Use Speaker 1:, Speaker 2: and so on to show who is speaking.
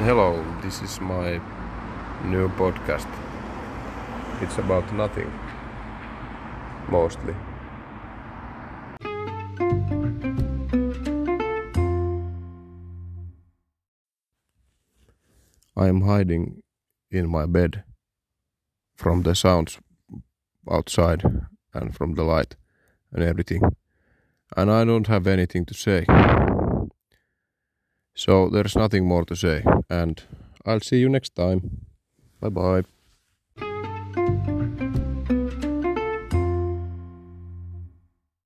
Speaker 1: Hello, this is my new podcast. It's about nothing, mostly. I am hiding in my bed from the sounds outside and from the light and everything. And I don't have anything to say. So there's nothing more to say. And I'll see you next time. Bye bye.